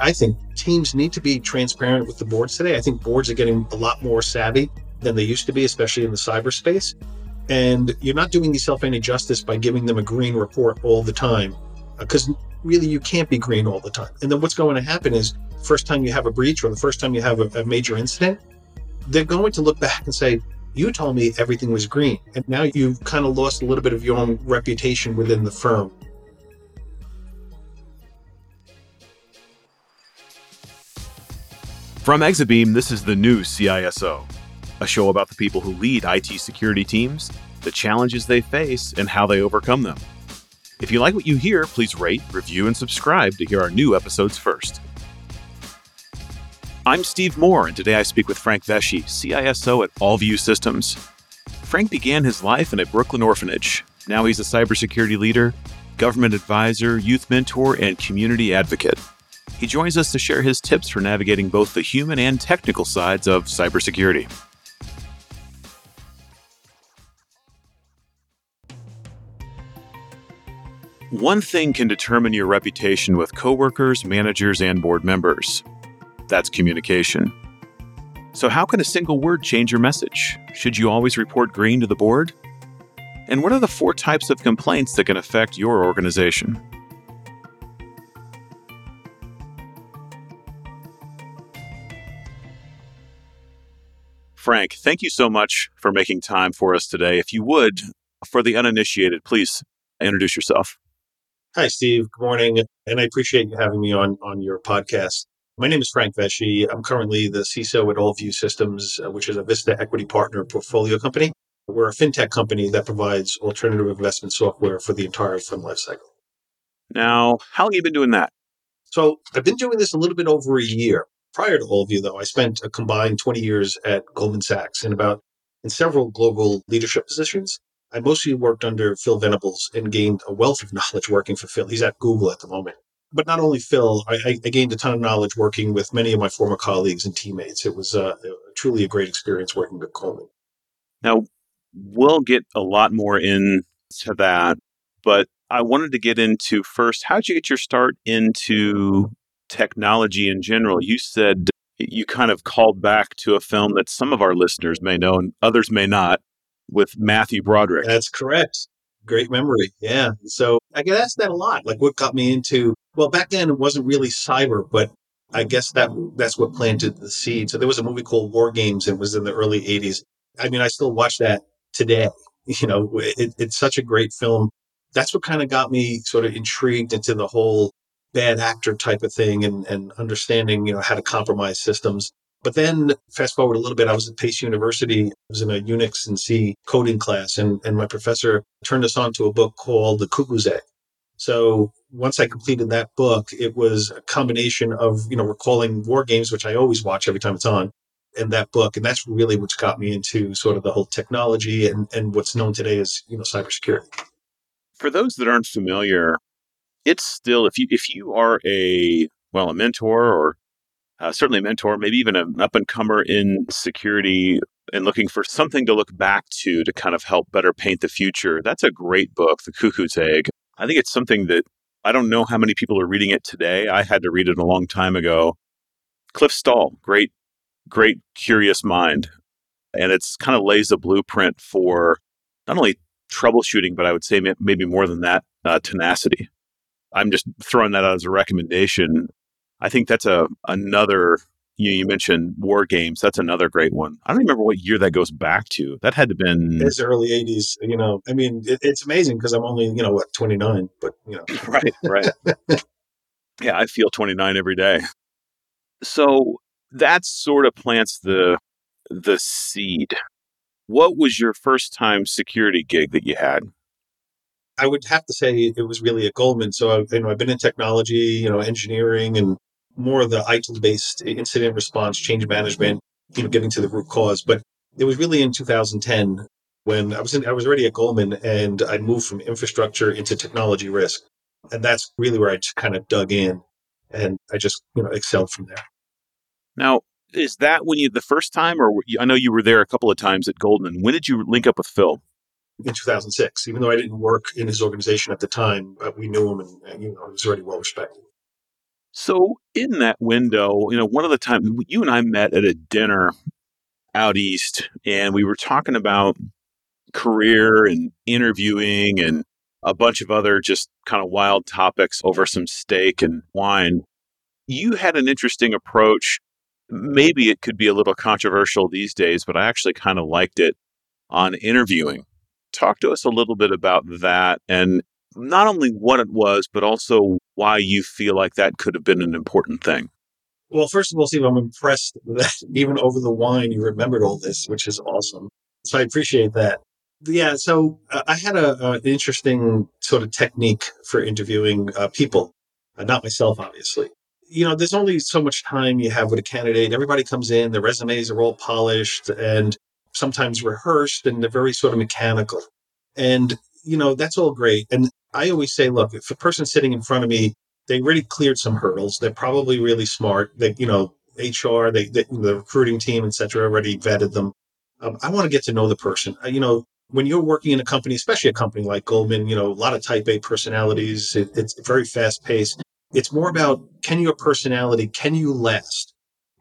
I think teams need to be transparent with the boards today. I think boards are getting a lot more savvy than they used to be, especially in the cyberspace. And you're not doing yourself any justice by giving them a green report all the time, because uh, really you can't be green all the time. And then what's going to happen is, first time you have a breach or the first time you have a, a major incident, they're going to look back and say, you told me everything was green. And now you've kind of lost a little bit of your own reputation within the firm. From Exabeam, this is the new CISO, a show about the people who lead IT security teams, the challenges they face, and how they overcome them. If you like what you hear, please rate, review, and subscribe to hear our new episodes first. I'm Steve Moore, and today I speak with Frank Vesce, CISO at Allvue Systems. Frank began his life in a Brooklyn orphanage. Now he's a cybersecurity leader, government advisor, youth mentor, and community advocate. He joins us to share his tips for navigating both the human and technical sides of cybersecurity. One thing can determine your reputation with coworkers, managers, and board members. That's communication. So, how can a single word change your message? Should you always report green to the board? And what are the four types of complaints that can affect your organization? Frank, thank you so much for making time for us today. If you would, for the uninitiated, please introduce yourself. Hi, Steve. Good morning. And I appreciate you having me on, on your podcast. My name is Frank Vesce. I'm currently the CISO at Allvue Systems, uh, which is a Vista Equity Partner portfolio company. We're a fintech company that provides alternative investment software for the entire fund lifecycle. Now, how long have you been doing that? So I've been doing this a little bit over a year. Prior to Allvue, though, I spent a combined 20 years at Goldman Sachs in about in several global leadership positions. I mostly worked under Phil Venables and gained a wealth of knowledge working for Phil. He's at Google at the moment. But not only Phil, I, I gained a ton of knowledge working with many of my former colleagues and teammates. It was uh, truly a great experience working with Goldman. Now, we'll get a lot more into that, but I wanted to get into first how did you get your start into technology in general, you said you kind of called back to a film that some of our listeners may know and others may not with Matthew Broderick. That's correct. Great memory. Yeah. So I get asked that a lot. Like what got me into, well, back then it wasn't really cyber, but I guess that that's what planted the seed. So there was a movie called War Games. It was in the early 80s. I mean, I still watch that today. You know, it, it's such a great film. That's what kind of got me sort of intrigued into the whole bad actor type of thing and, and understanding, you know, how to compromise systems. But then fast forward a little bit, I was at Pace University. I was in a Unix and C coding class and, and my professor turned us on to a book called The Cuckoo's Egg. So once I completed that book, it was a combination of, you know, recalling war games, which I always watch every time it's on, and that book. And that's really what's got me into sort of the whole technology and, and what's known today as, you know, cybersecurity. For those that aren't familiar, it's still if you if you are a well a mentor or uh, certainly a mentor, maybe even an up and comer in security and looking for something to look back to to kind of help better paint the future. That's a great book, The Cuckoo's Egg. I think it's something that I don't know how many people are reading it today. I had to read it a long time ago. Cliff Stoll, great, great, curious mind. And it's kind of lays a blueprint for not only troubleshooting, but I would say maybe more than that, uh, tenacity. I'm just throwing that out as a recommendation. I think that's a another. You, you mentioned war games. That's another great one. I don't remember what year that goes back to. That had to been it's early '80s. You know, I mean, it, it's amazing because I'm only you know what 29, but you know, right, right. yeah, I feel 29 every day. So that sort of plants the the seed. What was your first time security gig that you had? I would have to say it was really at Goldman. So I've, you know, I've been in technology, you know, engineering and more of the ITIL based incident response, change management, you know, getting to the root cause. But it was really in 2010 when I was in, I was already at Goldman and I moved from infrastructure into technology risk. And that's really where I kind of dug in and I just, you know, excelled from there. Now, is that when you, the first time, or I know you were there a couple of times at Goldman. When did you link up with Phil? In 2006. Even though I didn't work in his organization at the time, but we knew him and, and you know, he was already well respected. So in that window, you know, one of the times you and I met at a dinner out east, and we were talking about career and interviewing and a bunch of other just kind of wild topics over some steak and wine. You had an interesting approach. Maybe it could be a little controversial these days, but I actually kind of liked it on interviewing. Talk to us a little bit about that and not only what it was, but also why you feel like that could have been an important thing. Well, first of all, Steve, I'm impressed that even over the wine, you remembered all this, which is awesome. So I appreciate that. Yeah, so uh, I had a, an interesting sort of technique for interviewing uh, people, uh, not myself, obviously. You know, there's only so much time you have with a candidate. Everybody comes in, their resumes are all polished and sometimes rehearsed, and they're very sort of mechanical. And, you know, that's all great. And I always say, look, if a person's sitting in front of me, they really cleared some hurdles. They're probably really smart. They, you know, HR, they, they the recruiting team, et cetera, already vetted them. Um, I want to get to know the person. Uh, you know, when you're working in a company, especially a company like Goldman, you know, a lot of type A personalities, it, it's very fast paced. It's more about can your personality, can you last?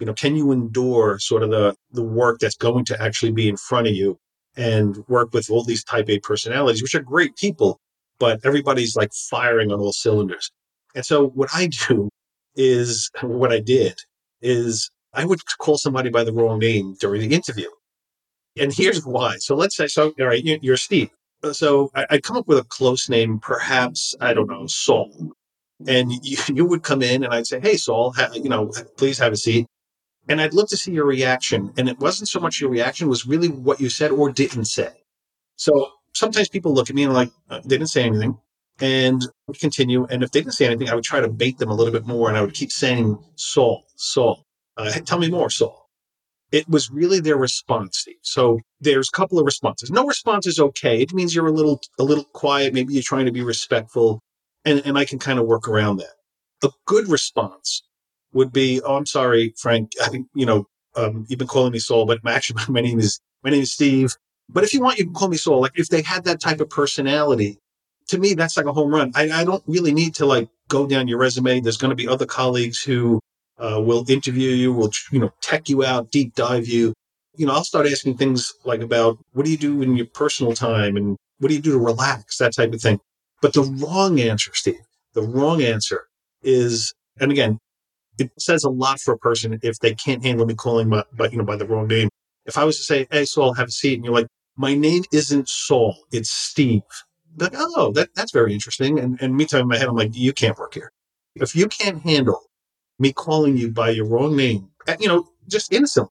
You know, can you endure sort of the, the work that's going to actually be in front of you and work with all these type A personalities, which are great people, but everybody's like firing on all cylinders. And so what I do is what I did is I would call somebody by the wrong name during the interview. And here's why. So let's say, so, all right, you're Steve. So I'd come up with a close name, perhaps, I don't know, Saul. And you, you would come in and I'd say, Hey, Saul, you know, please have a seat. And I'd love to see your reaction. And it wasn't so much your reaction, was really what you said or didn't say. So sometimes people look at me and like, uh, they didn't say anything and would continue. And if they didn't say anything, I would try to bait them a little bit more and I would keep saying, Saul, Saul, uh, tell me more, Saul it was really their response, Steve. So there's a couple of responses. No response is okay. It means you're a little a little quiet. Maybe you're trying to be respectful, and and I can kind of work around that. A good response would be, "Oh, I'm sorry, Frank. I think you know um, you've been calling me Saul, but actually my name is my name is Steve. But if you want, you can call me Saul. Like if they had that type of personality, to me, that's like a home run. I, I don't really need to like go down your resume. There's going to be other colleagues who uh, we'll interview you. We'll, you know, tech you out, deep dive you. You know, I'll start asking things like about what do you do in your personal time and what do you do to relax, that type of thing. But the wrong answer, Steve, the wrong answer is, and again, it says a lot for a person if they can't handle me calling but you know, by the wrong name. If I was to say, "Hey, Saul, have a seat," and you're like, "My name isn't Saul, it's Steve," like, "Oh, that, that's very interesting." And and meantime, in my head, I'm like, "You can't work here. If you can't handle me calling you by your wrong name, eh, you know, just innocent.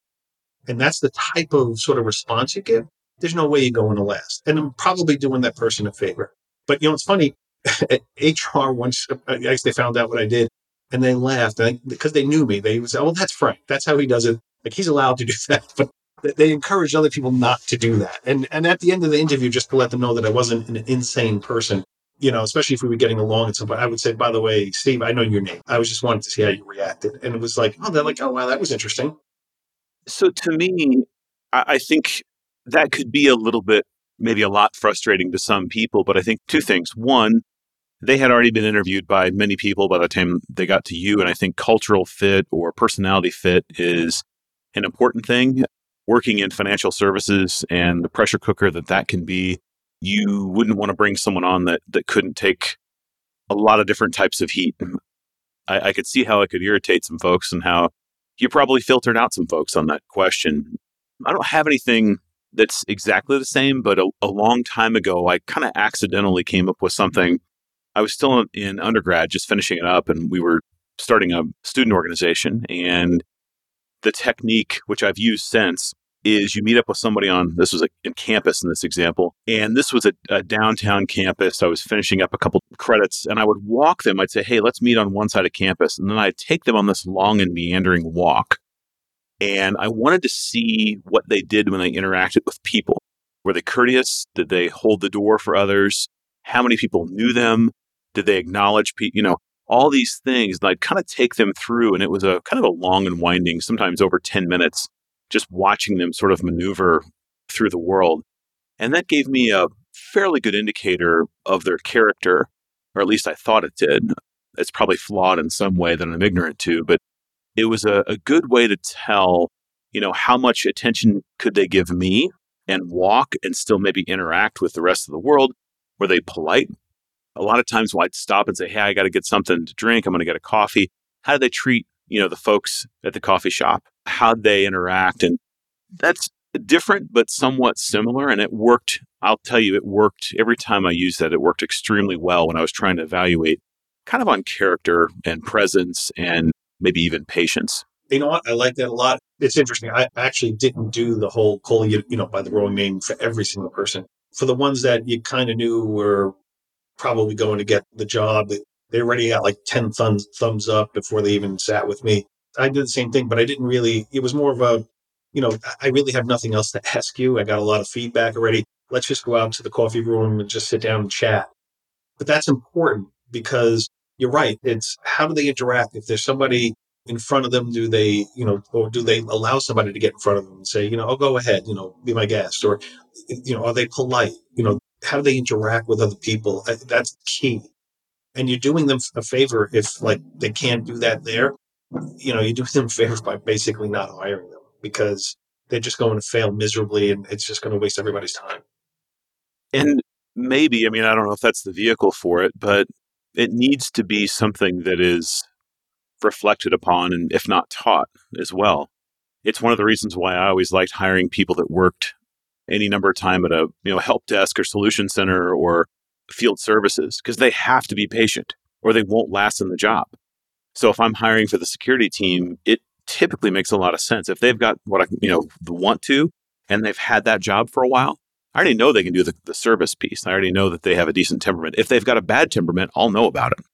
And that's the type of sort of response you give. There's no way you're going to last. And I'm probably doing that person a favor. But, you know, it's funny. HR once, I guess they found out what I did and they laughed because they knew me. They said, oh, that's Frank. That's how he does it. Like he's allowed to do that. But they encouraged other people not to do that. And, and at the end of the interview, just to let them know that I wasn't an insane person, you know, especially if we were getting along at some point, I would say, by the way, Steve, I know your name. I was just wanting to see how you reacted. And it was like, oh, they're like, oh, wow, that was interesting. So to me, I think that could be a little bit, maybe a lot frustrating to some people. But I think two things. One, they had already been interviewed by many people by the time they got to you. And I think cultural fit or personality fit is an important thing. Working in financial services and the pressure cooker that that can be you wouldn't want to bring someone on that that couldn't take a lot of different types of heat. I, I could see how it could irritate some folks and how you probably filtered out some folks on that question. I don't have anything that's exactly the same, but a, a long time ago, I kind of accidentally came up with something. I was still in undergrad, just finishing it up, and we were starting a student organization. And the technique, which I've used since, is you meet up with somebody on this was a, in campus in this example and this was a, a, downtown campus. I was finishing up a couple of credits and i would walk them. I'd say hey let's meet on one side of campus and then i'd take them on this long and meandering walk and i wanted to see what they did when they interacted with people. Were they courteous? Did they hold the door for others? How many people knew them did they acknowledge people you know all these things and i'd kind of take them through and it was a kind of a long and winding sometimes over 10 minutes just watching them sort of maneuver through the world. And that gave me a fairly good indicator of their character, or at least I thought it did. it's probably flawed in some way that I'm ignorant to, but it was a, a good way to tell, you know, how much attention could they give me and walk and still maybe interact with the rest of the world? Were they polite? A lot of times I'd stop and say, Hey, I got to get something to drink. I'm going to get a coffee. How do they treat, you know, the folks at the coffee shop? How'd they interact? And that's different, but somewhat similar. And it worked. I'll tell you, it worked every time I used that. It worked extremely well when I was trying to evaluate kind of on character and presence and maybe even patience. You know what? I like that a lot. It's interesting. I actually didn't do the whole call you, you know, by the wrong name for every single person. For the ones that you kind of knew were probably going to get the job, they already got like 10 thumbs, thumbs up before they even sat with me. I did the same thing, but I didn't really, it was more of a, you know, I really have nothing else to ask you. I got a lot of feedback already. Let's just go out to the coffee room and just sit down and chat. But that's important because you're right. It's how do they interact? If there's somebody in front of them, do they, you know, or do they allow somebody to get in front of them and say, you know, oh, go ahead, you know, be my guest? Or, you know, are they polite? You know, how do they interact with other people? Uh, that's key. And you're doing them a favor if, like, they can't do that there. You know, you do them a favor by basically not hiring them because they're just going to fail miserably and it's just going to waste everybody's time. And maybe, I mean, I don't know if that's the vehicle for it, but it needs to be something that is reflected upon and if not taught as well. It's one of the reasons why I always liked hiring people that worked any number of time at a you know help desk or solution center or field services because they have to be patient or they won't last in the job. So if I'm hiring for the security team, it typically makes a lot of sense. If they've got what I you know want to and they've had that job for a while, I already know they can do the, the service piece. I already know that they have a decent temperament. If they've got a bad temperament, I'll know about it.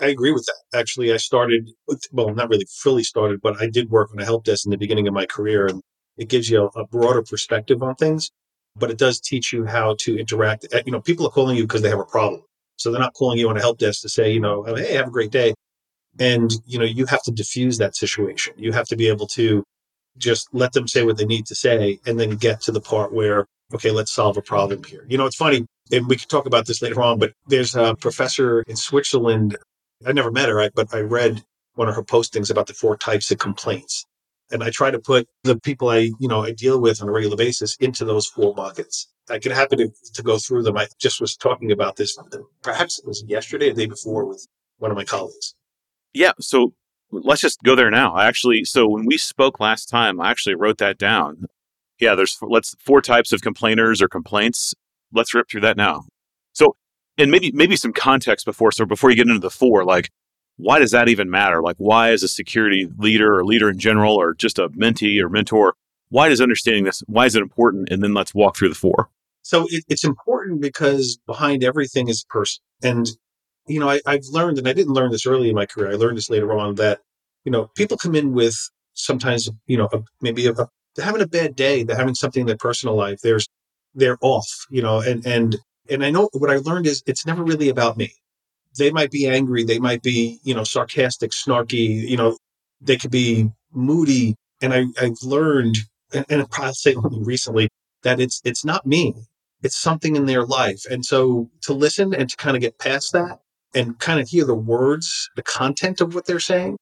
I agree with that. Actually, I started with, well, not really fully started, but I did work on a help desk in the beginning of my career, and it gives you a, a broader perspective on things. But it does teach you how to interact. Uh, you know, people are calling you because they have a problem, so they're not calling you on a help desk to say, you know, hey, have a great day. And you know, you have to diffuse that situation. You have to be able to just let them say what they need to say, and then get to the part where, okay, let's solve a problem here. You know, it's funny, and we could talk about this later on, but there's a professor in Switzerland I never met her, but I read one of her postings about the four types of complaints. And I try to put the people I, you know, I deal with on a regular basis into those four buckets. I could happen to, to go through them. I just was talking about this, perhaps it was yesterday or the day before with one of my colleagues. Yeah. So let's just go there now. I actually, so when we spoke last time, I actually wrote that down. Yeah, there's let's four types of complainers or complaints. Let's rip through that now. So and maybe maybe some context before so before you get into the four like why does that even matter? Like why as a security leader or leader in general or just a mentee or mentor why does understanding this why is it important? And then let's walk through the four. So it, it's important because behind everything is a person. And you know I, i've learned and i didn't learn this early in my career i learned this later on that you know people come in with sometimes you know a, maybe a, a, they're having a bad day they're having something in their personal life there's they're off you know and and and I know what I learned is it's never really about me. They might be angry, they might be, you know, sarcastic, snarky, you know, they could be moody. And I, I've learned, and, and I'll say only recently, that it's it's not me. It's something in their life. And so to listen and to kind of get past that and kind of hear the words, the content of what they're saying,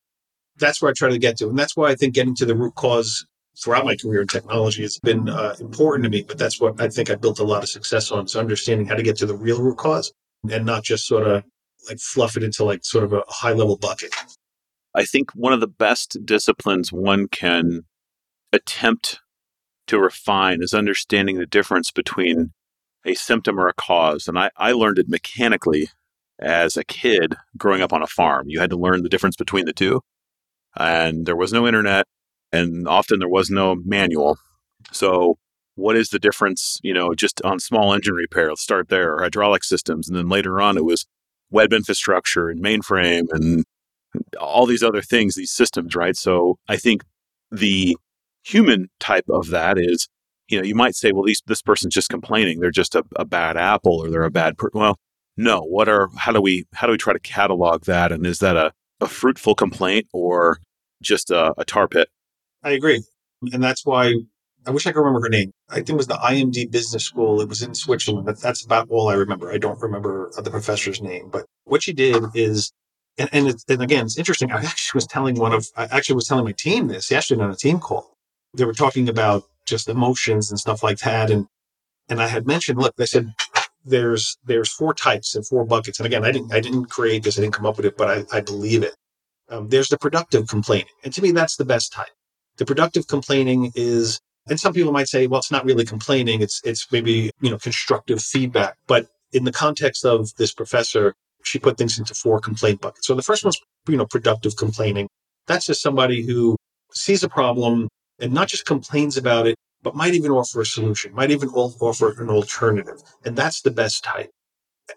that's where I try to get to. And that's why I think getting to the root cause throughout my career in technology has been uh, important to me. But that's what I think I built a lot of success on. So understanding how to get to the real root cause and not just sort of like fluff it into like sort of a high level bucket. I think one of the best disciplines one can attempt to refine is understanding the difference between a symptom or a cause. And I, I learned it mechanically as a kid growing up on a farm. You had to learn the difference between the two. And there was no internet and often there was no manual. So, what is the difference, you know, just on small engine repair? Let's start there, or hydraulic systems. And then later on, it was web infrastructure and mainframe and all these other things, these systems, right? So, I think the human type of that is, you know, you might say, well, these, this person's just complaining. They're just a, a bad apple or they're a bad person. Well, no, what are, how do we, how do we try to catalog that? And is that a, a fruitful complaint or just a, a tar pit? I agree. And that's why I wish I could remember her name. I think it was the IMD Business School. It was in Switzerland. That's about all I remember. I don't remember the professor's name. But what she did is And, and, it's, and again, it's interesting. I actually was telling one of, I actually was telling my team this yesterday on a team call. They were talking about just emotions and stuff like that. And, and I had mentioned, look, they said, there's, there's four types and four buckets. And again, I didn't, I didn't create this. I didn't come up with it, but I, I believe it. Um, there's the productive complaining. And to me, that's the best type. The productive complaining is, and some people might say, well, it's not really complaining. It's, it's maybe, you know, constructive feedback. But in the context of this professor, she put things into four complaint buckets. So the first one's, you know, productive complaining. That's just somebody who sees a problem and not just complains about it, but might even offer a solution, might even offer an alternative. And that's the best type.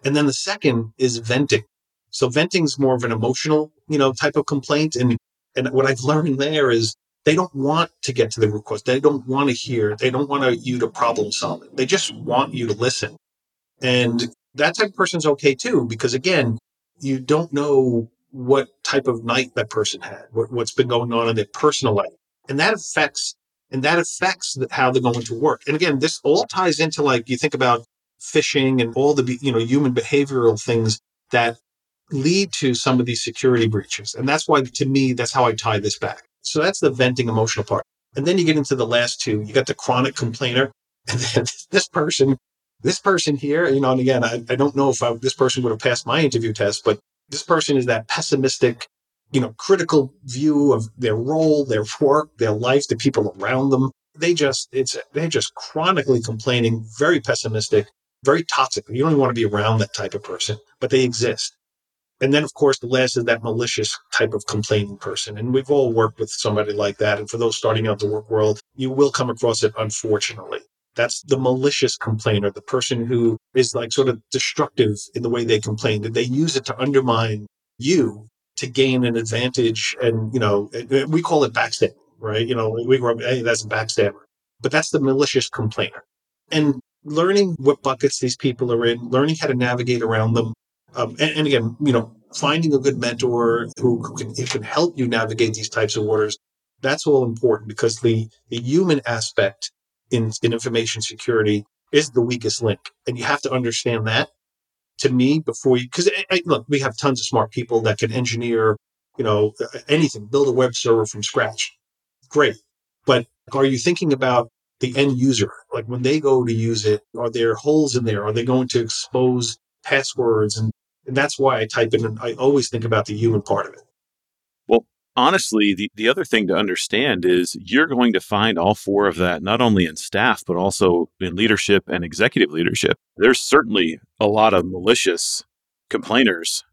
And then the second is venting. So venting is more of an emotional, you know, type of complaint. And, and what I've learned there is they don't want to get to the root cause. They don't want to hear. They don't want you to problem solve it. They just want you to listen. And that type of person's okay too, because again, you don't know what type of night that person had, what, has been going on in their personal life. And that affects, and that affects how they're going to work. And again, this all ties into like, you think about phishing and all the, you know, human behavioral things that lead to some of these security breaches. And that's why, to me, that's how I tie this back. So that's the venting emotional part. And then you get into the last two. You got the chronic complainer. And then this person this person here, you know, and again, I, I don't know if I, this person would have passed my interview test, but this person is that pessimistic, you know, critical view of their role, their work, their life, the people around them. They just, it's, they're just chronically complaining, very pessimistic, very toxic. You don't even want to be around that type of person, but they exist. And then, of course, the last is that malicious type of complaining person. And we've all worked with somebody like that. And for those starting out the work world, you will come across it, unfortunately. That's the malicious complainer, the person who is like sort of destructive in the way they complain. That they use it to undermine you to gain an advantage. And, you know, we call it backstabbing, right? You know, we grow up, hey, that's a backstabber. But that's the malicious complainer. And learning what buckets these people are in, learning how to navigate around them. Um, and, and, again, you know, finding a good mentor who, who can, help you navigate these types of waters. That's all important because the, the human aspect in, in information security is the weakest link. And you have to understand that to me before you, because eh, eh, look, we have tons of smart people that can engineer, you know, anything, build a web server from scratch. Great. But are you thinking about the end user? Like when they go to use it, are there holes in there? Are they going to expose passwords? And, and that's why I type in, I always think about the human part of it Well, honestly, the, the other thing to understand is you're going to find all four of that not only in staff, but also in leadership and executive leadership. There's certainly a lot of malicious complainers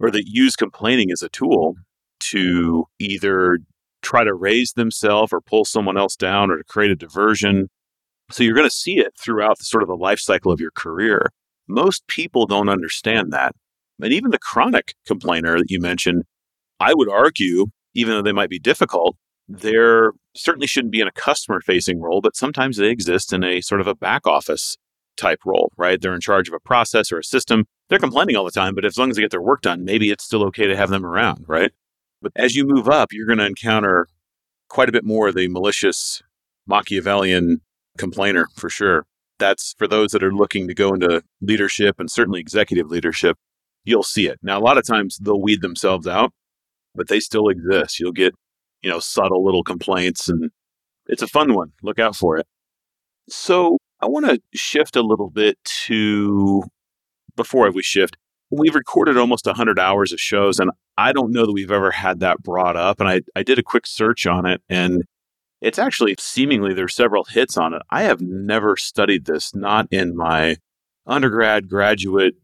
or that use complaining as a tool to either try to raise themselves or pull someone else down or to create a diversion. So you're going to see it throughout the sort of the life cycle of your career. Most people don't understand that. And even the chronic complainer that you mentioned, I would argue even though they might be difficult, they're certainly shouldn't be in a customer facing role, but sometimes they exist in a sort of a back office type role, right? They're in charge of a process or a system. They're complaining all the time, but as long as they get their work done, maybe it's still okay to have them around, right? But as you move up, you're going to encounter quite a bit more of the malicious Machiavellian complainer for sure. That's for those that are looking to go into leadership and certainly executive leadership. You'll see it. Now, a lot of times they'll weed themselves out but they still exist. You'll get, you know, subtle little complaints and it's a fun one. Look out for it. So I want to shift a little bit to before we shift. We've recorded almost 100 hours of shows, and I don't know that we've ever had that brought up. And I, I did a quick search on it, and it's actually seemingly there's several hits on it. I have never studied this, not in my undergrad, graduate,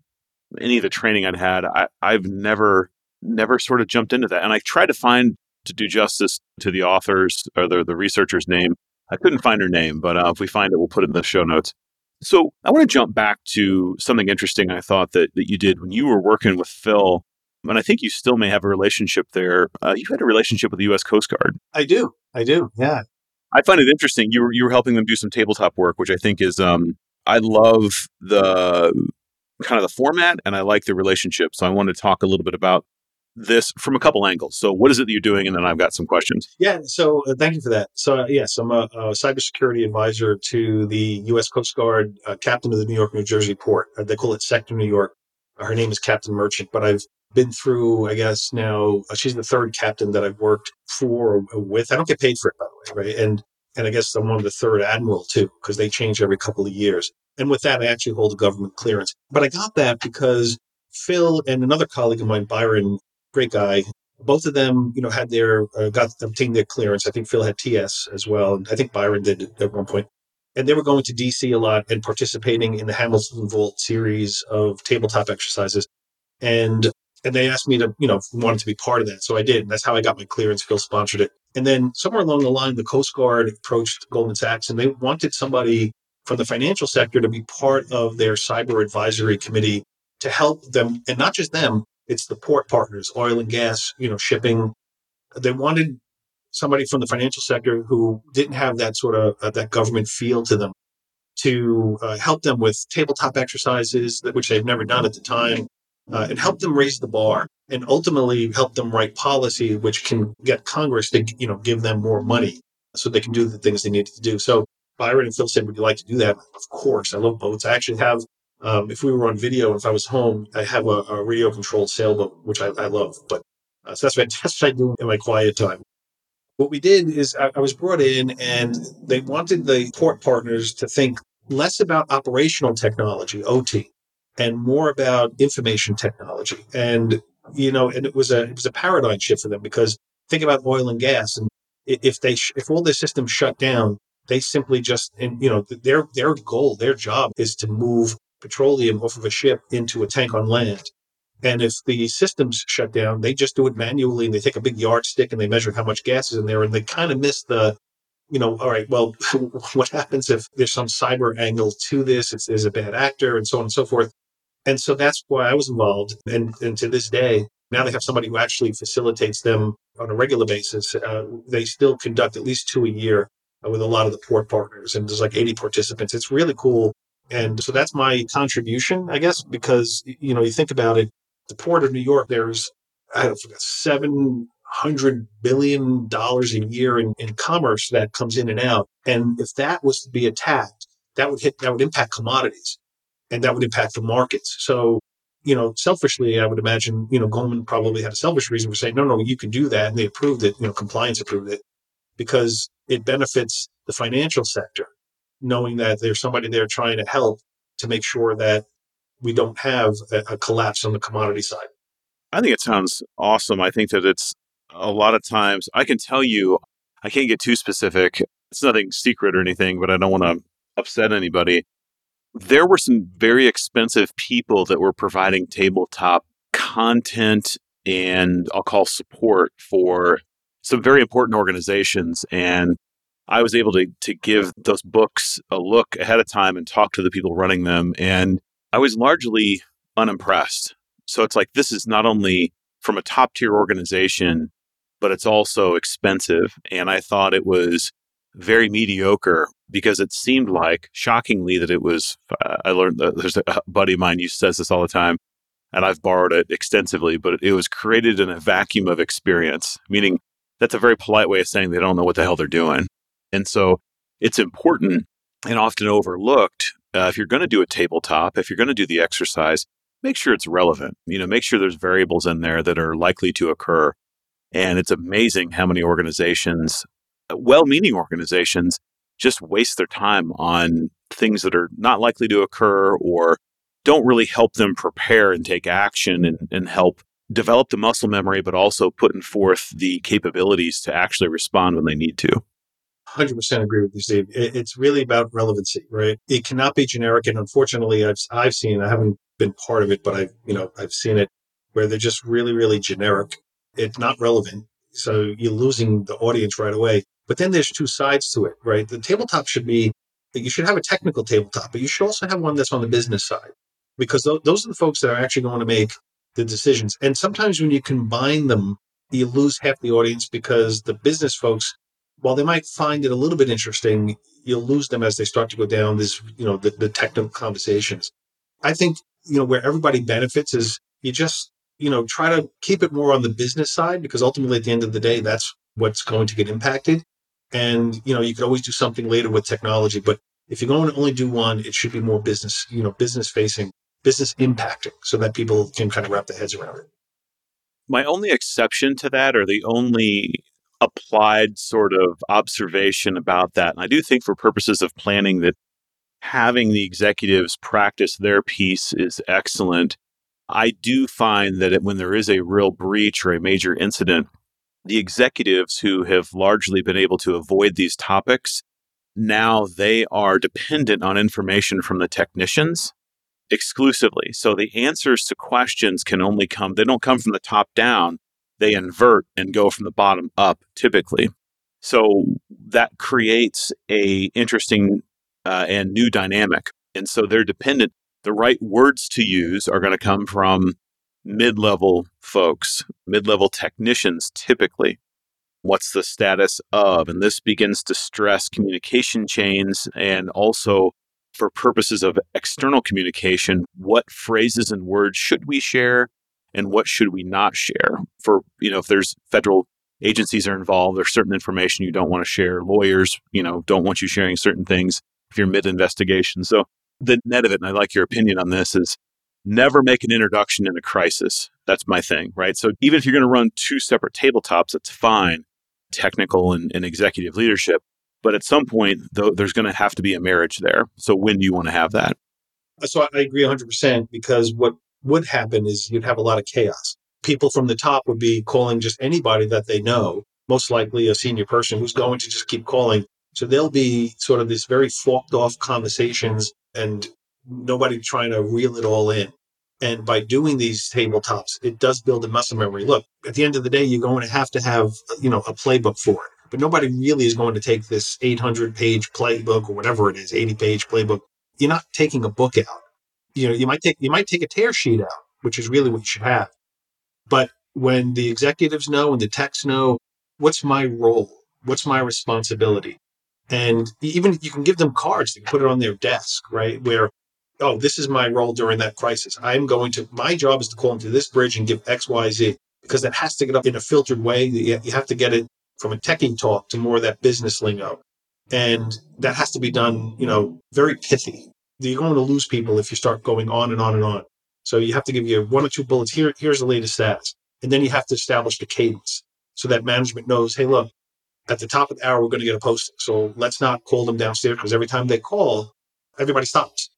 any of the training I'd had. I, I've never never sort of jumped into that. And I tried to find to do justice to the author's or the, the researcher's name. I couldn't find her name, but uh, if we find it, we'll put it in the show notes. So I want to jump back to something interesting I thought that, that you did when you were working with Phil. And I think you still may have a relationship there. Uh, you had a relationship with the U.S. Coast Guard. I do. I do. Yeah. I find it interesting. You were you were helping them do some tabletop work, which I think is um, I love the kind of the format and I like the relationship. So I want to talk a little bit about this from a couple angles. So, what is it that you're doing? And then I've got some questions. Yeah. So, uh, thank you for that. So, uh, yes, I'm a, a, cybersecurity advisor to the U.S. Coast Guard, uh, captain of the New York, New Jersey port. Uh, they call it Sector New York. Her name is Captain Merchant, but I've been through, I guess now uh, she's the third captain that I've worked for or with. I don't get paid for it, by the way, right? And and I guess I'm one of the third admiral too, because they change every couple of years. And with that, I actually hold a government clearance. But I got that because Phil and another colleague of mine, Byron, great guy, both of them, you know, had their uh, got obtained their clearance. I think Phil had TS as well. And I think Byron did at one point. And they were going to DC a lot and participating in the Hamilton Vault series of tabletop exercises. And and they asked me to, you know, wanted to be part of that. So I did. And that's how I got my clearance. Phil sponsored it. And then somewhere along the line, the Coast Guard approached Goldman Sachs and they wanted somebody from the financial sector to be part of their cyber advisory committee to help them, and not just them, it's the port partners, oil and gas, you know, shipping. They wanted somebody from the financial sector who didn't have that sort of uh, that government feel to them to uh, help them with tabletop exercises, which they've never done at the time, uh, and help them raise the bar and ultimately help them write policy which can get Congress to you know give them more money so they can do the things they need to do. So Byron and Phil said, "Would you like to do that?" Of course, I love boats. I actually have. Um, if we were on video, and if I was home, I have a, a radio controlled sailboat, which I, I love. But uh, so that's what, that's what I do in my quiet time. What we did is I was brought in, and they wanted the port partners to think less about operational technology, OT, and more about information technology. And you know, and it was a it was a paradigm shift for them because think about oil and gas, and if they if all their systems shut down, they simply just and you know their their goal, their job is to move petroleum off of a ship into a tank on land. And if the systems shut down, they just do it manually and they take a big yardstick and they measure how much gas is in there and they kind of miss the you know, all right, well, what happens if there's some cyber angle to this? It's, there's a bad actor and so on and so forth. And so that's why I was involved. And, and to this day, now they have somebody who actually facilitates them on a regular basis. Uh, they still conduct at least two a year uh, with a lot of the port partners, and there's like 80 participants. It's really cool. And so that's my contribution, I guess, because, you know, you think about it, the port of New York, there's, I don't forget, seven hundred billion dollars a year in, in commerce that comes in and out. And if that was to be attacked, that would hit that would impact commodities and that would impact the markets. So, you know, selfishly, I would imagine, you know, Goldman probably had a selfish reason for saying, no, no, you can do that. And they approved it, you know, compliance approved it because it benefits the financial sector, knowing that there's somebody there trying to help to make sure that we don't have a, a collapse on the commodity side. I think it sounds awesome. I think that it's a lot of times, I can tell you, I can't get too specific. It's nothing secret or anything, but I don't want to upset anybody there were some very expensive people that were providing tabletop content and I'll call support for some very important organizations. And I was able to, to give those books a look ahead of time and talk to the people running them. And I was largely unimpressed. So it's like, this is not only from a top tier organization, but it's also expensive. And I thought it was very mediocre because it seemed like, shockingly, that it was. I learned that there's a buddy of mine who says this all the time, and I've borrowed it extensively, but it was created in a vacuum of experience, meaning that's a very polite way of saying they don't know what the hell they're doing. And so it's important and often overlooked. Uh, if you're going to do a tabletop, if you're going to do the exercise, make sure it's relevant. You know, make sure there's variables in there that are likely to occur. And it's amazing how many organizations well meaning organizations just waste their time on things that are not likely to occur or don't really help them prepare and take action and, and help develop the muscle memory, but also putting forth the capabilities to actually respond when they need to. 100% agree with you, Steve. It's really about relevancy, right? It cannot be generic. And unfortunately, I've, I've seen, I haven't been part of it, but I've, you know, I've seen it where they're just really, really generic. It's not relevant. So you're losing the audience right away. But then there's two sides to it, right? The tabletop should be, you should have a technical tabletop, but you should also have one that's on the business side because th- those are the folks that are actually going to make the decisions. And sometimes when you combine them, you lose half the audience because the business folks, while they might find it a little bit interesting, you'll lose them as they start to go down this, you know, the, the technical conversations. I think, you know, where everybody benefits is you just, you know, try to keep it more on the business side because ultimately at the end of the day, that's what's going to get impacted. And, you know, you could always do something later with technology, but if you're going to only do one, it should be more business, you know, business facing, business impacting so that people can kind of wrap their heads around it. My only exception to that, or the only applied sort of observation about that, and I do think for purposes of planning that having the executives practice their piece is excellent. I do find that it, when there is a real breach or a major incident, the executives who have largely been able to avoid these topics now they are dependent on information from the technicians exclusively. So the answers to questions can only come, they don't come from the top down, they invert and go from the bottom up typically. So that creates a interesting uh, and new dynamic. And so they're dependent. The right words to use are going to come from mid level folks, mid level technicians typically. What's the status of? And this begins to stress communication chains and also for purposes of external communication, what phrases and words should we share and what should we not share? For, you know, if there's federal agencies are involved, there's certain information you don't want to share. Lawyers, you know, don't want you sharing certain things if you're mid investigation. So the net of it, and I like your opinion on this, is never make an introduction in a crisis. That's my thing, right? So even if you're going to run two separate tabletops, that's fine, technical and, and executive leadership. But at some point, though, there's going to have to be a marriage there. So when do you want to have that? Uh, so I agree 100% because what would happen is you'd have a lot of chaos. People from the top would be calling just anybody that they know, most likely a senior person who's going to just keep calling. So there'll be sort of this very forked off conversations and nobody trying to reel it all in. And by doing these tabletops, it does build a muscle memory. Look, at the end of the day, you're going to have to have, you know, a playbook for it. But nobody really is going to take this 800 page playbook or whatever it is, 80 page playbook. You're not taking a book out. You know, you might take, you might take a tear sheet out, which is really what you should have. But when the executives know and the techs know, what's my role? What's my responsibility? And even you can give them cards, they can put it on their desk, right? Where oh, this is my role during that crisis. I'm going to, my job is to call into this bridge and give X, Y, Z, because that has to get up in a filtered way. You have to get it from a techie talk to more of that business lingo. And that has to be done, you know, very pithy. You're going to lose people if you start going on and on and on. So you have to give you one or two bullets. Here, here's the latest stats. And then you have to establish the cadence so that management knows, hey, look, at the top of the hour, we're going to get a posting. So let's not call them downstairs because every time they call, everybody stops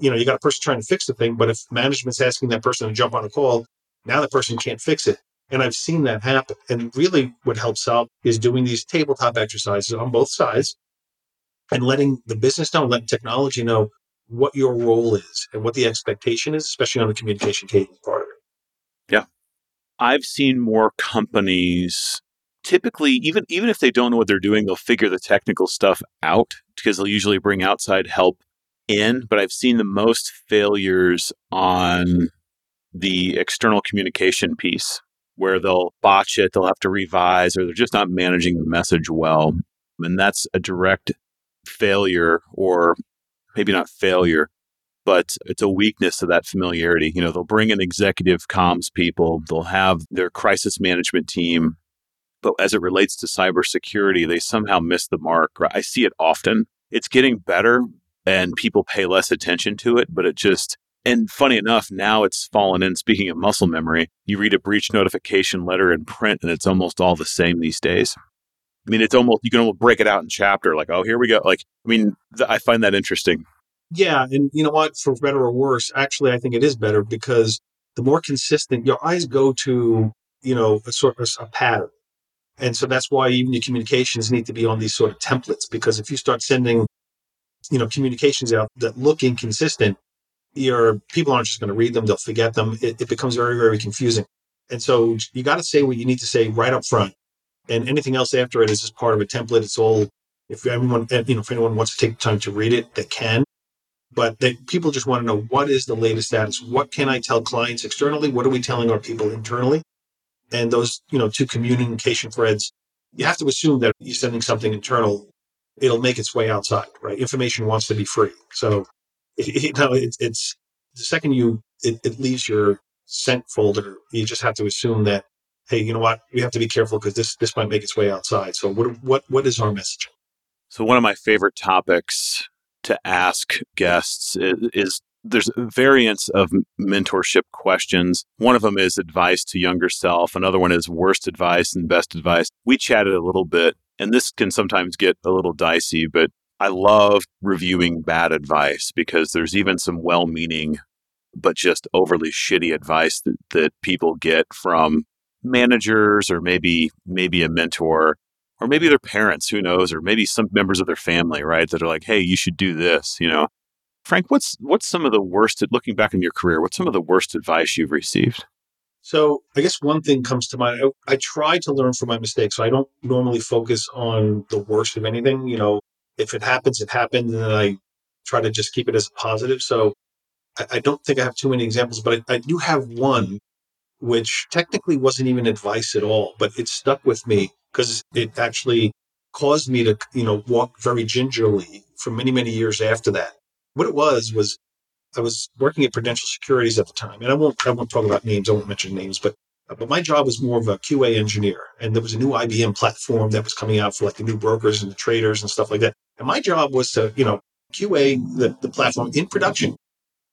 you know, you got a person trying to fix the thing, but if management's asking that person to jump on a call, now that person can't fix it. And I've seen that happen. And really what helps out is doing these tabletop exercises on both sides and letting the business know, letting technology know what your role is and what the expectation is, especially on the communication cadence part of it. Yeah. I've seen more companies typically even even if they don't know what they're doing, they'll figure the technical stuff out because they'll usually bring outside help in, but I've seen the most failures on the external communication piece where they'll botch it, they'll have to revise, or they're just not managing the message well. And that's a direct failure, or maybe not failure, but it's a weakness of that familiarity. You know, they'll bring in executive comms people, they'll have their crisis management team, but as it relates to cybersecurity, they somehow miss the mark. I see it often. It's getting better, and people pay less attention to it, but it just, and funny enough, now it's fallen in. Speaking of muscle memory, you read a breach notification letter in print and it's almost all the same these days. I mean, it's almost, you can almost break it out in chapter, like, oh, here we go. Like, I mean, th- I find that interesting. Yeah. And you know what? For better or worse, actually, I think it is better because the more consistent your eyes go to, you know, a sort of a pattern. And so that's why even your communications need to be on these sort of templates because if you start sending you know communications out that look inconsistent your people aren't just going to read them they'll forget them. It, it becomes very very confusing. And so you got to say what you need to say right up front. And anything else after it is just part of a template. It's all if everyone eh, you know if anyone wants to take the time to read it they can. But they, people just want to know what is the latest status? What can i tell clients externally? What are we telling our people internally? And those you know two communication threads you have to assume that you're sending something internal it'll make its way outside, right? Information wants to be free. So, you know, it's, it's the second you, it, it leaves your sent folder, you just have to assume that, hey, you know what? We have to be careful because this, this might make its way outside. So what, what, what is our message? So one of my favorite topics to ask guests is, is there's variants of mentorship questions. One of them is advice to younger self. Another one is worst advice and best advice. We chatted a little bit, and this can sometimes get a little dicey, but I love reviewing bad advice because there's even some well meaning, but just overly shitty advice that, that people get from managers or maybe maybe a mentor or maybe their parents who knows or maybe some members of their family right that are like hey you should do this you know frank what's what's some of the worst looking back in your career what's some of the worst advice you've received so i guess one thing comes to mind I, I try to learn from my mistakes so i don't normally focus on the worst of anything you know if it happens it happens and then i try to just keep it as a positive so I, I don't think i have too many examples but I, I do have one which technically wasn't even advice at all, but it stuck with me because it actually caused me to, you know, walk very gingerly for many, many years after that. What it was mm-hmm. was I was working at Prudential Securities at the time, and I won't I won't talk about names, I won't mention names, but uh, but my job was more of a QA engineer, and there was a new IBM platform that was coming out for like the new brokers and the traders and stuff like that. And my job was to, you know, QA the, the platform in production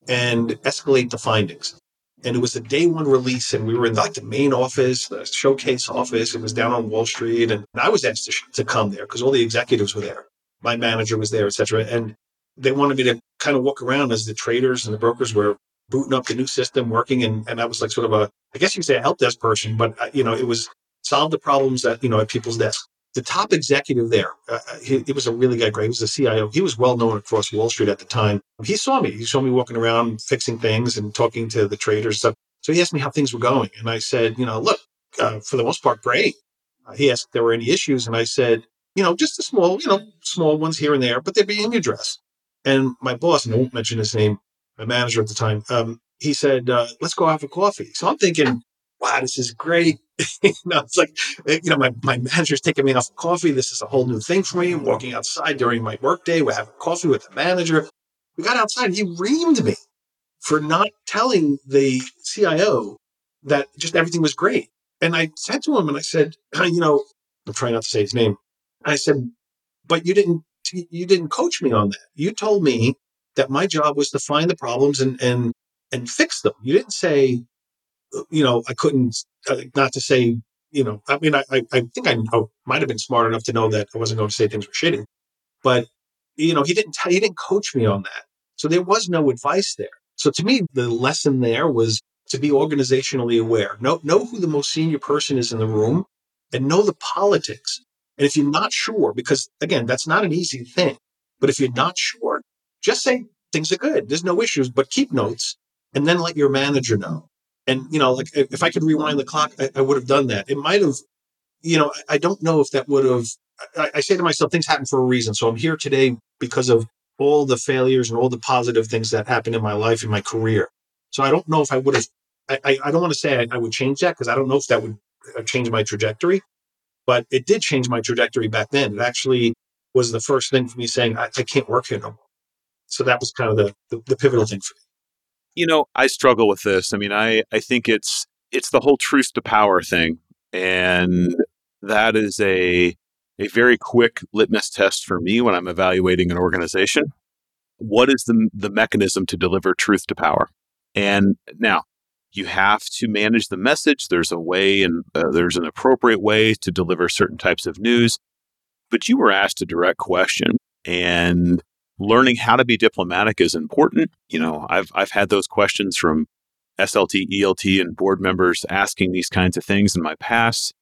and escalate the findings and it was a day one release and we were in like the main office the showcase office it was down on wall street and i was asked to, to come there because all the executives were there my manager was there etc and they wanted me to kind of walk around as the traders and the brokers were booting up the new system working and, and i was like sort of a i guess you could say a help desk person but uh, you know it was solve the problems that you know at people's desks the top executive there, uh, uh, he, he, was a really guy, great. He was the CIO. He was well known across Wall Street at the time. He saw me. He saw me walking around fixing things and talking to the traders. Stuff. So he asked me how things were going. And I said, you know, look, uh, for the most part, great. Uh, he asked if there were any issues. And I said, you know, just the small, you know, small ones here and there, but they'd be in your dress. And my boss, and I won't mention his name, my manager at the time, um, he said, uh, let's go have a coffee. So I'm thinking, wow, this is great. you know, it's like, eh, you know, my, my manager's taking me off of coffee. This is a whole new thing for me. I'm walking outside during my workday. We're having coffee with the manager. We got outside. He reamed me for not telling the CIO that just everything was great. And I said to him, and I said, you know, I'm trying not to say his name. I said, but you didn't, you didn't coach me on that. You told me that my job was to find the problems and, and, and fix them. You didn't say, you know, I couldn't, uh, not to say, you know, I mean, I, I, I think I, I might have been smart enough to know that I wasn't going to say things were shitty, but, you know, he didn't, tell, he didn't coach me on that. So there was no advice there. So to me, the lesson there was to be organizationally aware. Know, know who the most senior person is in the room and know the politics. And if you're not sure, because again, that's not an easy thing, but if you're not sure, just say things are good. There's no issues, but keep notes and then let your manager know. And, you know, like if I could rewind the clock, I, I would have done that. It might have, you know, I don't know if that would have, I, I say to myself, things happen for a reason. So I'm here today because of all the failures and all the positive things that happened in my life, in my career. So I don't know if I would have, I, I don't want to say I, I would change that because I don't know if that would uh, change my trajectory, but it did change my trajectory back then. It actually was the first thing for me saying, I, I can't work here no more. So that was kind of the, the, the pivotal thing for me you know, I struggle with this. I mean, I I think it's it's the whole truth to power thing, and that is a a very quick litmus test for me when I'm evaluating an organization. What is the the mechanism to deliver truth to power? And now you have to manage the message. There's a way and uh, there's an appropriate way to deliver certain types of news. But you were asked a direct question, and learning how to be diplomatic is important. You know, I've I've had those questions from SLT, ELT, and board members asking these kinds of things in my past.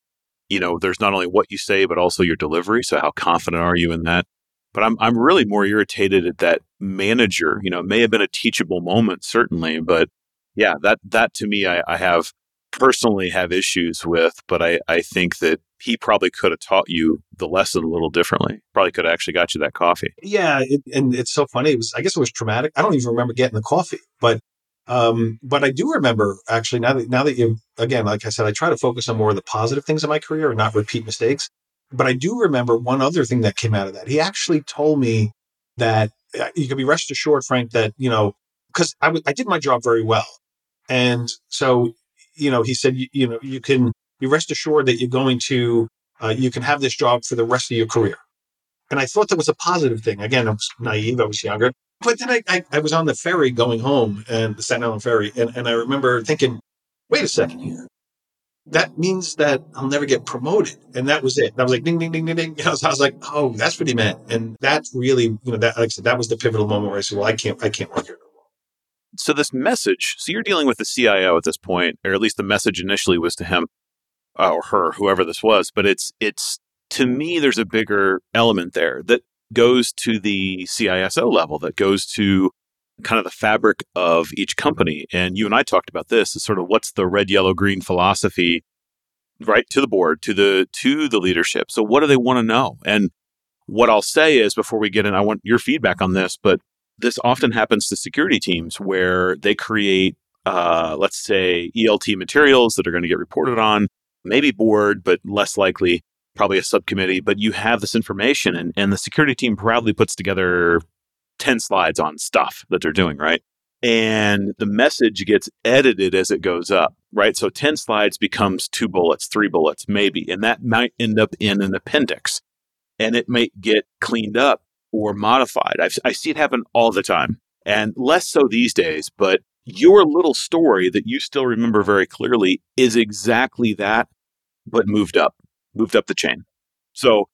You know, there's not only what you say, but also your delivery. So how confident are you in that? But I'm I'm really more irritated at that manager. You know, it may have been a teachable moment, certainly, but yeah, that that to me I, I have personally have issues with, but I, I think that he probably could have taught you the lesson a little differently. Probably could have actually got you that coffee. Yeah, it, and it's so funny. It was, I guess, it was traumatic. I don't even remember getting the coffee, but um, but I do remember actually now that now that you again, like I said, I try to focus on more of the positive things in my career and not repeat mistakes. But I do remember one other thing that came out of that. He actually told me that uh, you can be rest assured, Frank, that you know because I, w- I did my job very well, and so you know he said you, you know you can you rest assured that you're going to, uh, you can have this job for the rest of your career. And I thought that was a positive thing. Again, I was naive, I was younger. But then I, I, I was on the ferry going home and the Staten Island ferry, and, and I remember thinking, wait a second here. That means that I'll never get promoted. And that was it. I was like, ding, ding, ding, ding, ding. I was, I was like, oh, that's what he meant. And that's really, you know, that, like I said, that was the pivotal moment where I said, well, I can't, I can't work here so this message so you're dealing with the cio at this point or at least the message initially was to him uh, or her whoever this was but it's it's to me there's a bigger element there that goes to the CISO level, that goes to kind of the fabric of each company. And you and I talked about this is sort of what's the red, yellow, green philosophy, right to the board, to the to the leadership. So what do they want to know? And what I'll say is before we get in, I want your feedback on this, but this often happens to security teams where they create, uh, let's say, ELT materials that are going to get reported on, maybe board, but less likely probably a subcommittee, but you have this information and, and the security team proudly puts together 10 slides on stuff that they're doing, right? And the message gets edited as it goes up, right? So 10 slides becomes two bullets, three bullets, maybe. And that might end up in an appendix and it might get cleaned up or modified. I've, I see it happen all the time and less so these days, but your little story that you still remember very clearly is exactly that, but moved up moved up the chain. So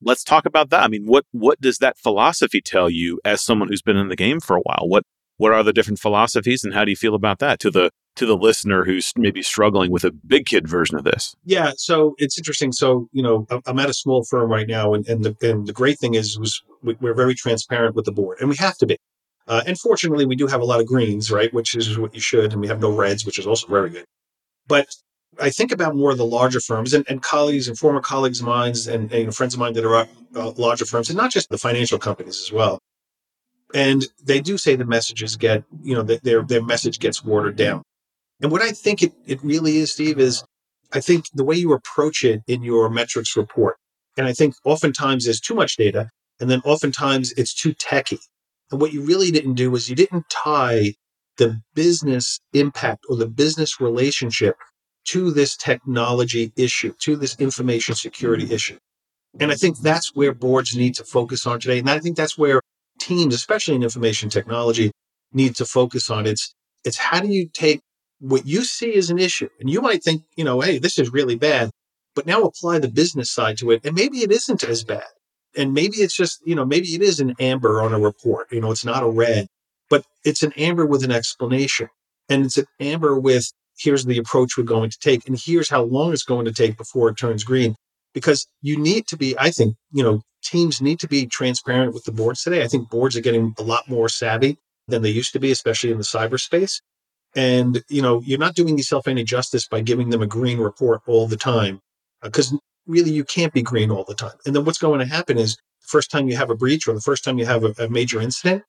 let's talk about that. I mean, what what does that philosophy tell you as someone who's been in the game for a while? What what are the different philosophies and how do you feel about that to the to the listener who's maybe struggling with a big kid version of this? Yeah, so it's interesting. So you know, I'm at a small firm right now, and and the and the great thing is, was we're very transparent with the board, and we have to be. Uh, and fortunately, we do have a lot of greens, right, which is what you should, and we have no reds, which is also very good. But I think about more of the larger firms and, and colleagues and former colleagues of mine and, and friends of mine that are at uh, larger firms and not just the financial companies as well. And they do say the messages get, you know, their, their message gets watered down. And what I think it, it really is, Steve, is I think the way you approach it in your metrics report. And I think oftentimes there's too much data and then oftentimes it's too techy. And what you really didn't do was you didn't tie the business impact or the business relationship to this technology issue, to this information security issue. And I think that's where boards need to focus on today. And I think that's where teams, especially in information technology, need to focus on. It's, it's how do you take what you see as an issue? And you might think, you know, hey, this is really bad, but now apply the business side to it. And maybe it isn't as bad. And maybe it's just, you know, maybe it is an amber on a report. You know, it's not a red, but it's an amber with an explanation. And it's an amber with here's the approach we're going to take and here's how long it's going to take before it turns green because you need to be i think you know teams need to be transparent with the boards today. I think boards are getting a lot more savvy than they used to be especially in the cyberspace and you know you're not doing yourself any justice by giving them a green report all the time because uh, really you can't be green all the time. And then what's going to happen is the first time you have a breach or the first time you have a, a major incident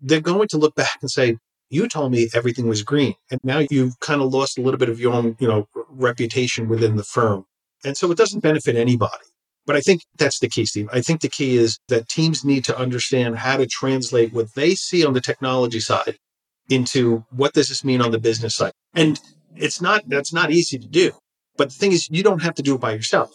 they're going to look back and say you told me everything was green. And now you've kind of lost a little bit of your own you know reputation within the firm and so it doesn't benefit anybody. But i think that's the key steve. I think the key is that teams need to understand how to translate what they see on the technology side into what does this mean on the business side. And it's not that's not easy to do. But the thing is you don't have to do it by yourself.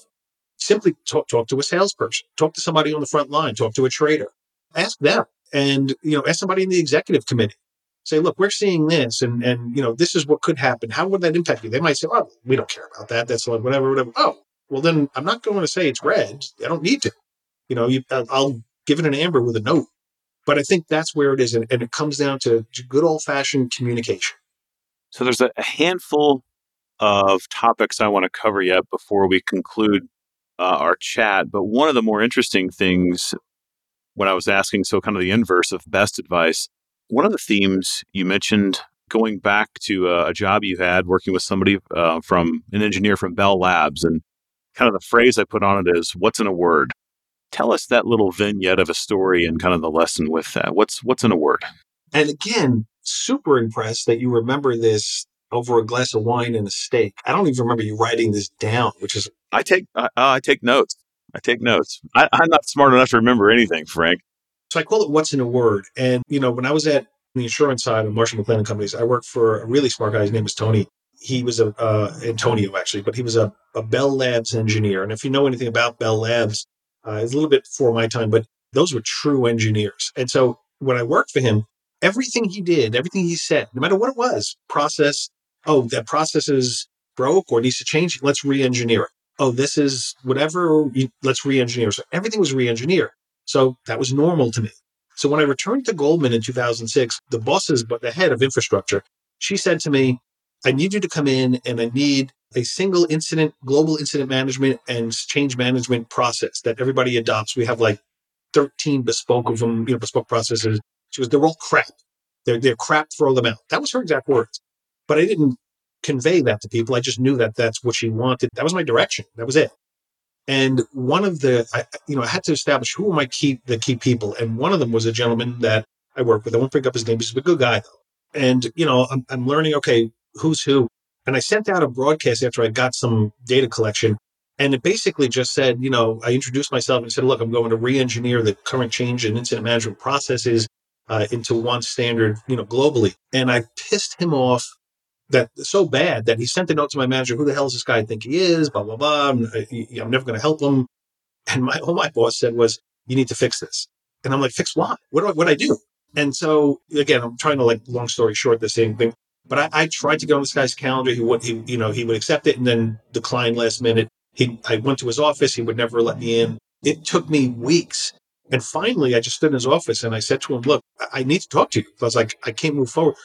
Simply talk, talk to a salesperson. Talk to somebody on the front line. Talk to a trader. Ask them. And you know ask somebody in the executive committee say, look, we're seeing this and, and, you know, this is what could happen. How would that impact you? They might say, oh, we don't care about that. That's like whatever, whatever. Oh, well, then I'm not going to say it's red. I don't need to. You know, you, I'll give it an amber with a note. But I think that's where it is. And, and it comes down to good old fashioned communication. So there's a, handful of topics I want to cover yet before we conclude uh, our chat. But one of the more interesting things when I was asking, so kind of the inverse of best advice, one of the themes you mentioned going back to a, job you had working with somebody uh, from an engineer from Bell Labs, and kind of the phrase I put on it is "What's in a word?" Tell us that little vignette of a story and kind of the lesson with that. What's what's in a word? And again, super impressed that you remember this over a glass of wine and a steak. I don't even remember you writing this down, which is I take I, I take notes. I take notes. I, I'm not smart enough to remember anything, Frank. So I call it what's in a word. And, you know, when I was at the insurance side of Marsh McLennan Companies, I worked for a really smart guy. His name was Tony. He was a, uh, Antonio actually, but he was a, a Bell Labs engineer. And if you know anything about Bell Labs, uh, it's a little bit before my time, but those were true engineers. And so when I worked for him, everything he did, everything he said, no matter what it was, process, oh, that process is broke or needs to change, let's re-engineer it. Oh, this is whatever, let's re-engineer. So everything was re-engineered. So that was normal to me. So when I returned to Goldman in 2006, the bosses, but the head of infrastructure, she said to me, I need you to come in and I need a single incident, global incident management and change management process that everybody adopts. We have like 13 bespoke of them, you know, bespoke processes. She goes, they're all crap. They're, they're crap, throw them out. That was her exact words. But I didn't convey that to people. I just knew that that's what she wanted. That was my direction. That was it. And one of the, I, you know, I had to establish who are my key, the key people. And one of them was a gentleman that I work with. I won't bring up his name. He's a good guy though. And, you know, I'm, I'm learning, okay, who's who. And I sent out a broadcast after I got some data collection. And it basically just said, you know, I introduced myself and said, look, I'm going to re engineer the current change in incident management processes uh, into one standard, you know, globally. And I pissed him off that so bad that he sent a note to my manager, who the hell is this guy think he is, blah, blah, blah. I'm, uh, I'm never going to help him. And my, all my boss said was, you need to fix this. And I'm like, fix what? What do I, what do I do? And so again, I'm trying to like, long story short, the same thing. But I, I tried to go on this guy's calendar. He would, he, you know, he would accept it and then decline last minute. He, I went to his office. He would never let me in. It took me weeks. And finally, I just stood in his office and I said to him, look, I need to talk to you. I was like, I can't move forward.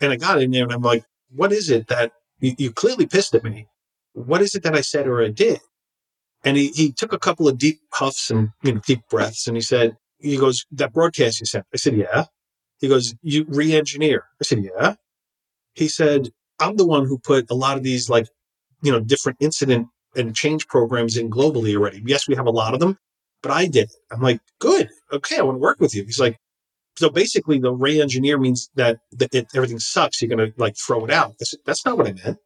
And I got in there and I'm like, what is it that you, you clearly pissed at me? What is it that I said or I did? And he, he took a couple of deep puffs and you know, deep breaths and he said, he goes, that broadcast you sent. I said, yeah. He goes, you re-engineer. I said, yeah he said, I'm the one who put a lot of these like, you know, different incident and change programs in globally already. Yes, we have a lot of them, but I did it. I'm like, good. Okay. I want to work with you. He's like, so basically the re-engineer means that, it, everything sucks. You're going to like throw it out. I said, that's not what I meant.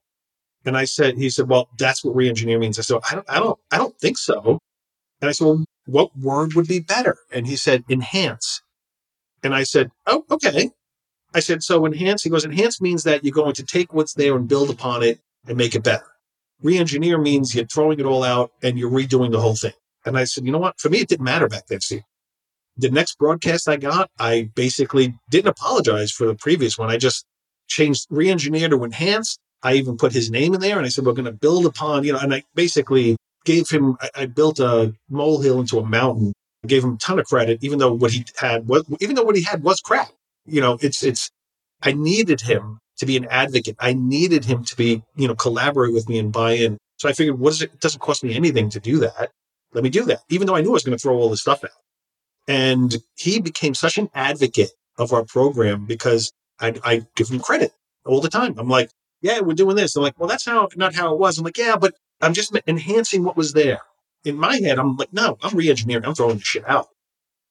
And I said, he said, well, that's what re-engineer means. I said, I don't, I don't, I don't think so. And I said, well, what word would be better? And he said, enhance. And I said, oh, okay. I said, so enhance. He goes, enhance means that you're going to take what's there and build upon it and make it better. Re-engineer means you're throwing it all out and you're redoing the whole thing. And I said, you know what? For me, it didn't matter back then, Steve. The next broadcast I got, I basically didn't apologize for the previous one. I just changed re-engineer to enhance. I even put his name in there and I said, we're going to build upon, you know, and I basically gave him, I, I built a molehill into a mountain, I gave him a ton of credit, even though what he had was, even though what he had was crap you know, it's, it's, I needed him to be an advocate. I needed him to be, you know, collaborate with me and buy in. So I figured, what is it? It doesn't cost me anything to do that. Let me do that, even though I knew I was going to throw all this stuff out. And he became such an advocate of our program because I, I give him credit all the time. I'm like, yeah, we're doing this. I'm like, well, that's how, not how it was. I'm like, yeah, but I'm just enhancing what was there. In my head, I'm like, no, I'm re-engineering. I'm throwing the shit out.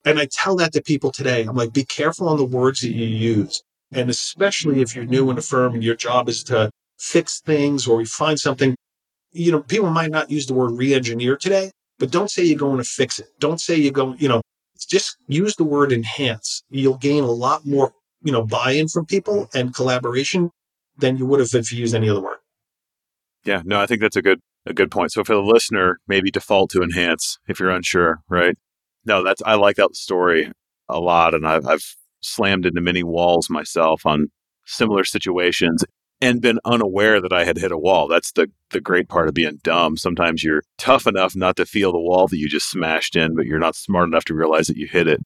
And I tell that to people today. I'm like, be careful on the words that you use. And especially if you're new in a firm and your job is to fix things or refine something, you know, people might not use the word re-engineer today, but don't say you're going to fix it. Don't say you're going, you know, just use the word enhance. You'll gain a lot more, you know, buy-in from people and collaboration than you would have if you used any other word. Yeah, no, I think that's a good a good point. So for the listener, maybe default to enhance if you're unsure, right? no, that's I like that story a lot, and I've, I've slammed into many walls myself on similar situations and been unaware that I had hit a wall. That's the the great part of being dumb. Sometimes you're tough enough not to feel the wall that you just smashed in, but you're not smart enough to realize that you hit it.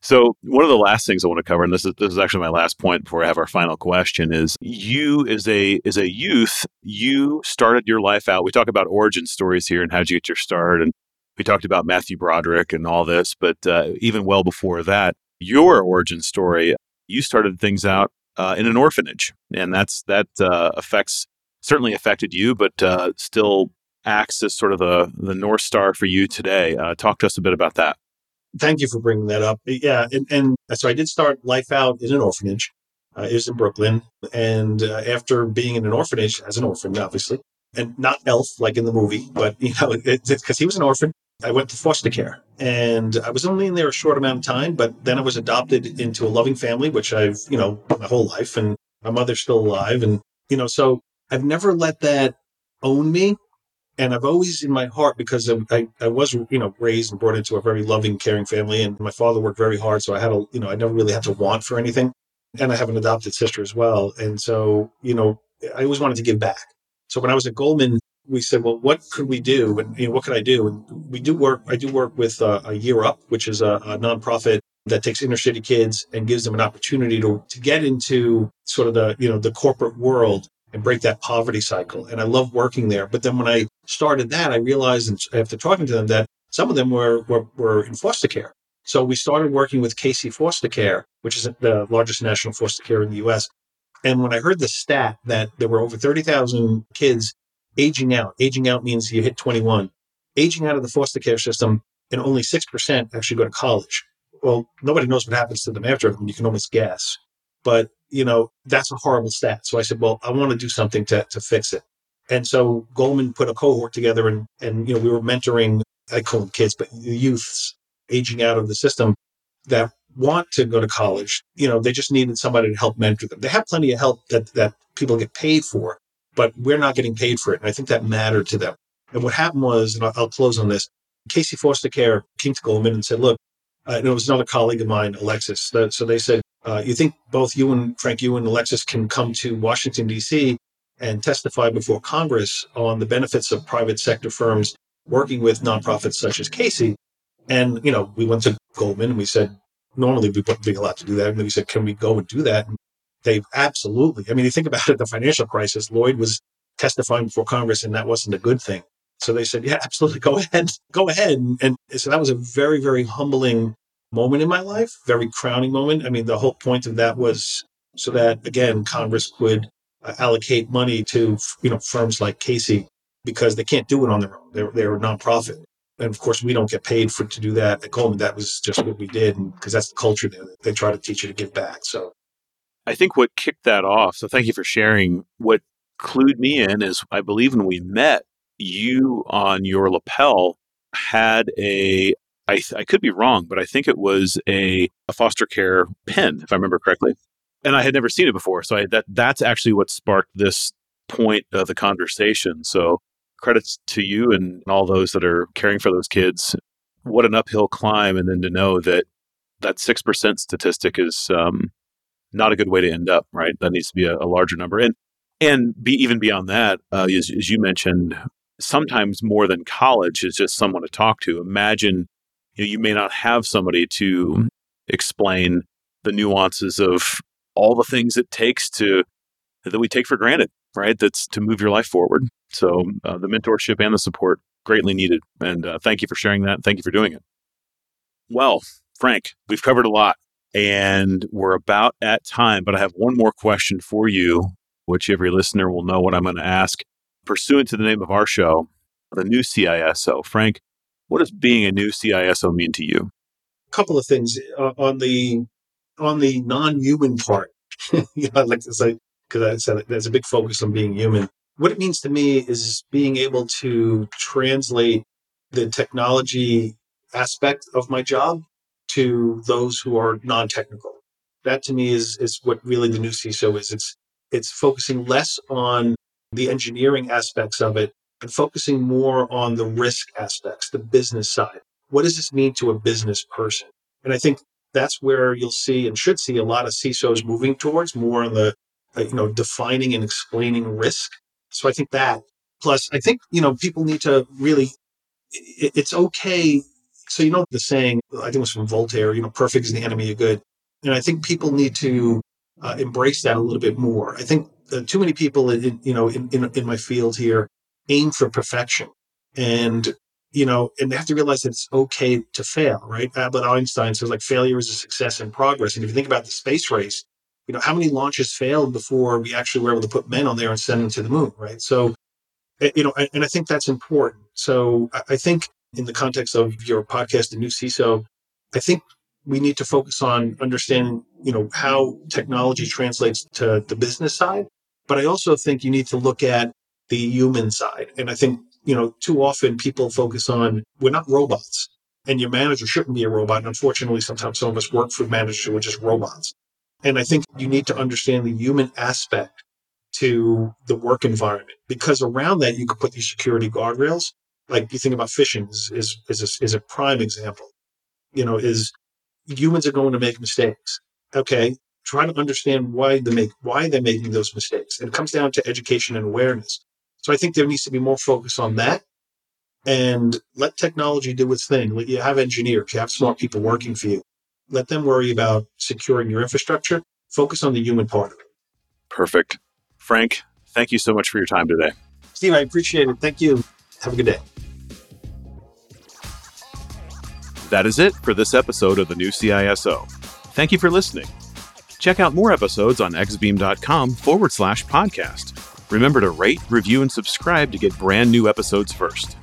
So one of the last things I want to cover, and this is this is actually my last point before I have our final question, is you as a as a youth, you started your life out. We talk about origin stories here and how did you get your start and we talked about Matthew Broderick and all this, but uh, even well before that, your origin story, you started things out uh, in an orphanage, and that's that uh, affects certainly affected you, but uh, still acts as sort of the the north star for you today. Uh, talk to us a bit about that. Thank you for bringing that up. Yeah, and, and so I did start life out in an orphanage. Uh, it was in Brooklyn, and after being in an orphanage as an orphan, obviously, and not elf like in the movie, but you know, because he was an orphan. I went to foster care and I was only in there a short amount of time, but then I was adopted into a loving family, which I've, you know, my whole life and my mother's still alive. And, you know, so I've never let that own me. And I've always in my heart, because I, I was, you know, raised and brought into a very loving, caring family. And my father worked very hard. So I had a, you know, I never really had to want for anything. And I have an adopted sister as well. And so, you know, I always wanted to give back. So when I was at Goldman, we said, well, what could we do? And you know, what could I do? And we do work, I do work with uh, a Year Up, which is a, a nonprofit that takes inner city kids and gives them an opportunity to, to get into sort of the, you know, the corporate world and break that poverty cycle. And I love working there. But then when I started that, I realized after talking to them that some of them were, were, were in foster care. So we started working with Casey Foster Care, which is the largest national foster care in the US. And when I heard the stat that there were over 30,000 kids aging out, aging out means you hit 21, aging out of the foster care system, and only 6% actually go to college. Well, nobody knows what happens to them after, and you can almost guess. But, you know, that's a horrible stat. So I said, well, I want to do something to, to fix it. And so Goldman put a cohort together and, and, you know, we were mentoring, I call them kids, but youths aging out of the system that want to go to college. You know, they just needed somebody to help mentor them. They have plenty of help that, that people get paid for, but we're not getting paid for it. And I think that mattered to them. And what happened was, and I'll close on this, Casey Foster Care came to Goldman and said, look, uh, and it was another colleague of mine, Alexis. so they said, uh, you think both you and Frank, you and Alexis can come to Washington, D.C. and testify before Congress on the benefits of private sector firms working with nonprofits such as Casey. And, you know, we went to Goldman and we said, normally we wouldn't be allowed to do that. And we said, can we go and do that? And they absolutely, I mean, you think about it, the financial crisis, Lloyd was testifying before Congress and that wasn't a good thing. So they said, yeah, absolutely. Go ahead. Go ahead. And so that was a very, very humbling moment in my life, very crowning moment. I mean, the whole point of that was so that again, Congress could uh, allocate money to, you know, firms like Casey because they can't do it on their own. They're, they're a nonprofit. And of course, we don't get paid for to do that at Goldman. That was just what we did, because that's the culture there. They try to teach you to give back. So, I think what kicked that off. So, thank you for sharing. What clued me in is, I believe when we met, you on your lapel had a. I, I could be wrong, but I think it was a, a foster care pin, if I remember correctly. And I had never seen it before, so I, that that's actually what sparked this point of the conversation. So credits to you and all those that are caring for those kids. What an uphill climb. And then to know that that 6% statistic is um, not a good way to end up, right? That needs to be a, a larger number. And, and be even beyond that, uh, as, as you mentioned, sometimes more than college is just someone to talk to. Imagine you, know, you may not have somebody to explain the nuances of all the things it takes to that we take for granted, right? That's to move your life forward. So uh, the mentorship and the support greatly needed. And uh, thank you for sharing that. Thank you for doing it. Well, Frank, we've covered a lot and we're about at time, but I have one more question for you, which every listener will know what I'm going to ask. Pursuant to the name of our show, the new CISO. Frank, what does being a new CISO mean to you? A couple of things uh, on the on the non-human part. you know, like to say because I said there's a big focus on being human. What it means to me is being able to translate the technology aspect of my job to those who are non-technical. That to me is is what really the new CISO is. It's it's focusing less on the engineering aspects of it and focusing more on the risk aspects, the business side. What does this mean to a business person? And I think that's where you'll see and should see a lot of CISOs moving towards more on the uh, you know, defining and explaining risk. So I think that plus I think, you know, people need to really, it's okay. So, you know, the saying, I think it was from Voltaire, you know, perfect is the enemy of good. And I think people need to uh, embrace that a little bit more. I think uh, too many people, in, you know, in, in, in my field here aim for perfection. And you know, and they have to realize that it's okay to fail, right? Albert Einstein says like failure is a success in progress. And if you think about the space race, you know, how many launches failed before we actually were able to put men on there and send them to the moon, right? So, you know, and I think that's important. So I think in the context of your podcast, the new CISO, I think we need to focus on understanding, you know, how technology translates to the business side. But I also think you need to look at the human side. And I think, you know, too often people focus on we're not robots and your manager shouldn't be a robot. And unfortunately, sometimes some of us work for managers who are just robots. And I think you need to understand the human aspect to the work environment because around that you could put these security guardrails. Like you think about phishing is is is a, is a prime example. You know, is humans are going to make mistakes. Okay, try to understand why they make why they're making those mistakes, and it comes down to education and awareness. So I think there needs to be more focus on that, and let technology do its thing. Let you have engineers, you have smart people working for you. Let them worry about securing your infrastructure. Focus on the human part of it. Perfect. Frank, thank you so much for your time today. Steve, I appreciate it. Thank you. Have a good day. That is it for this episode of the new CISO. Thank you for listening. Check out more episodes on exabeam.com forward slash podcast. Remember to rate, review, and subscribe to get brand new episodes first.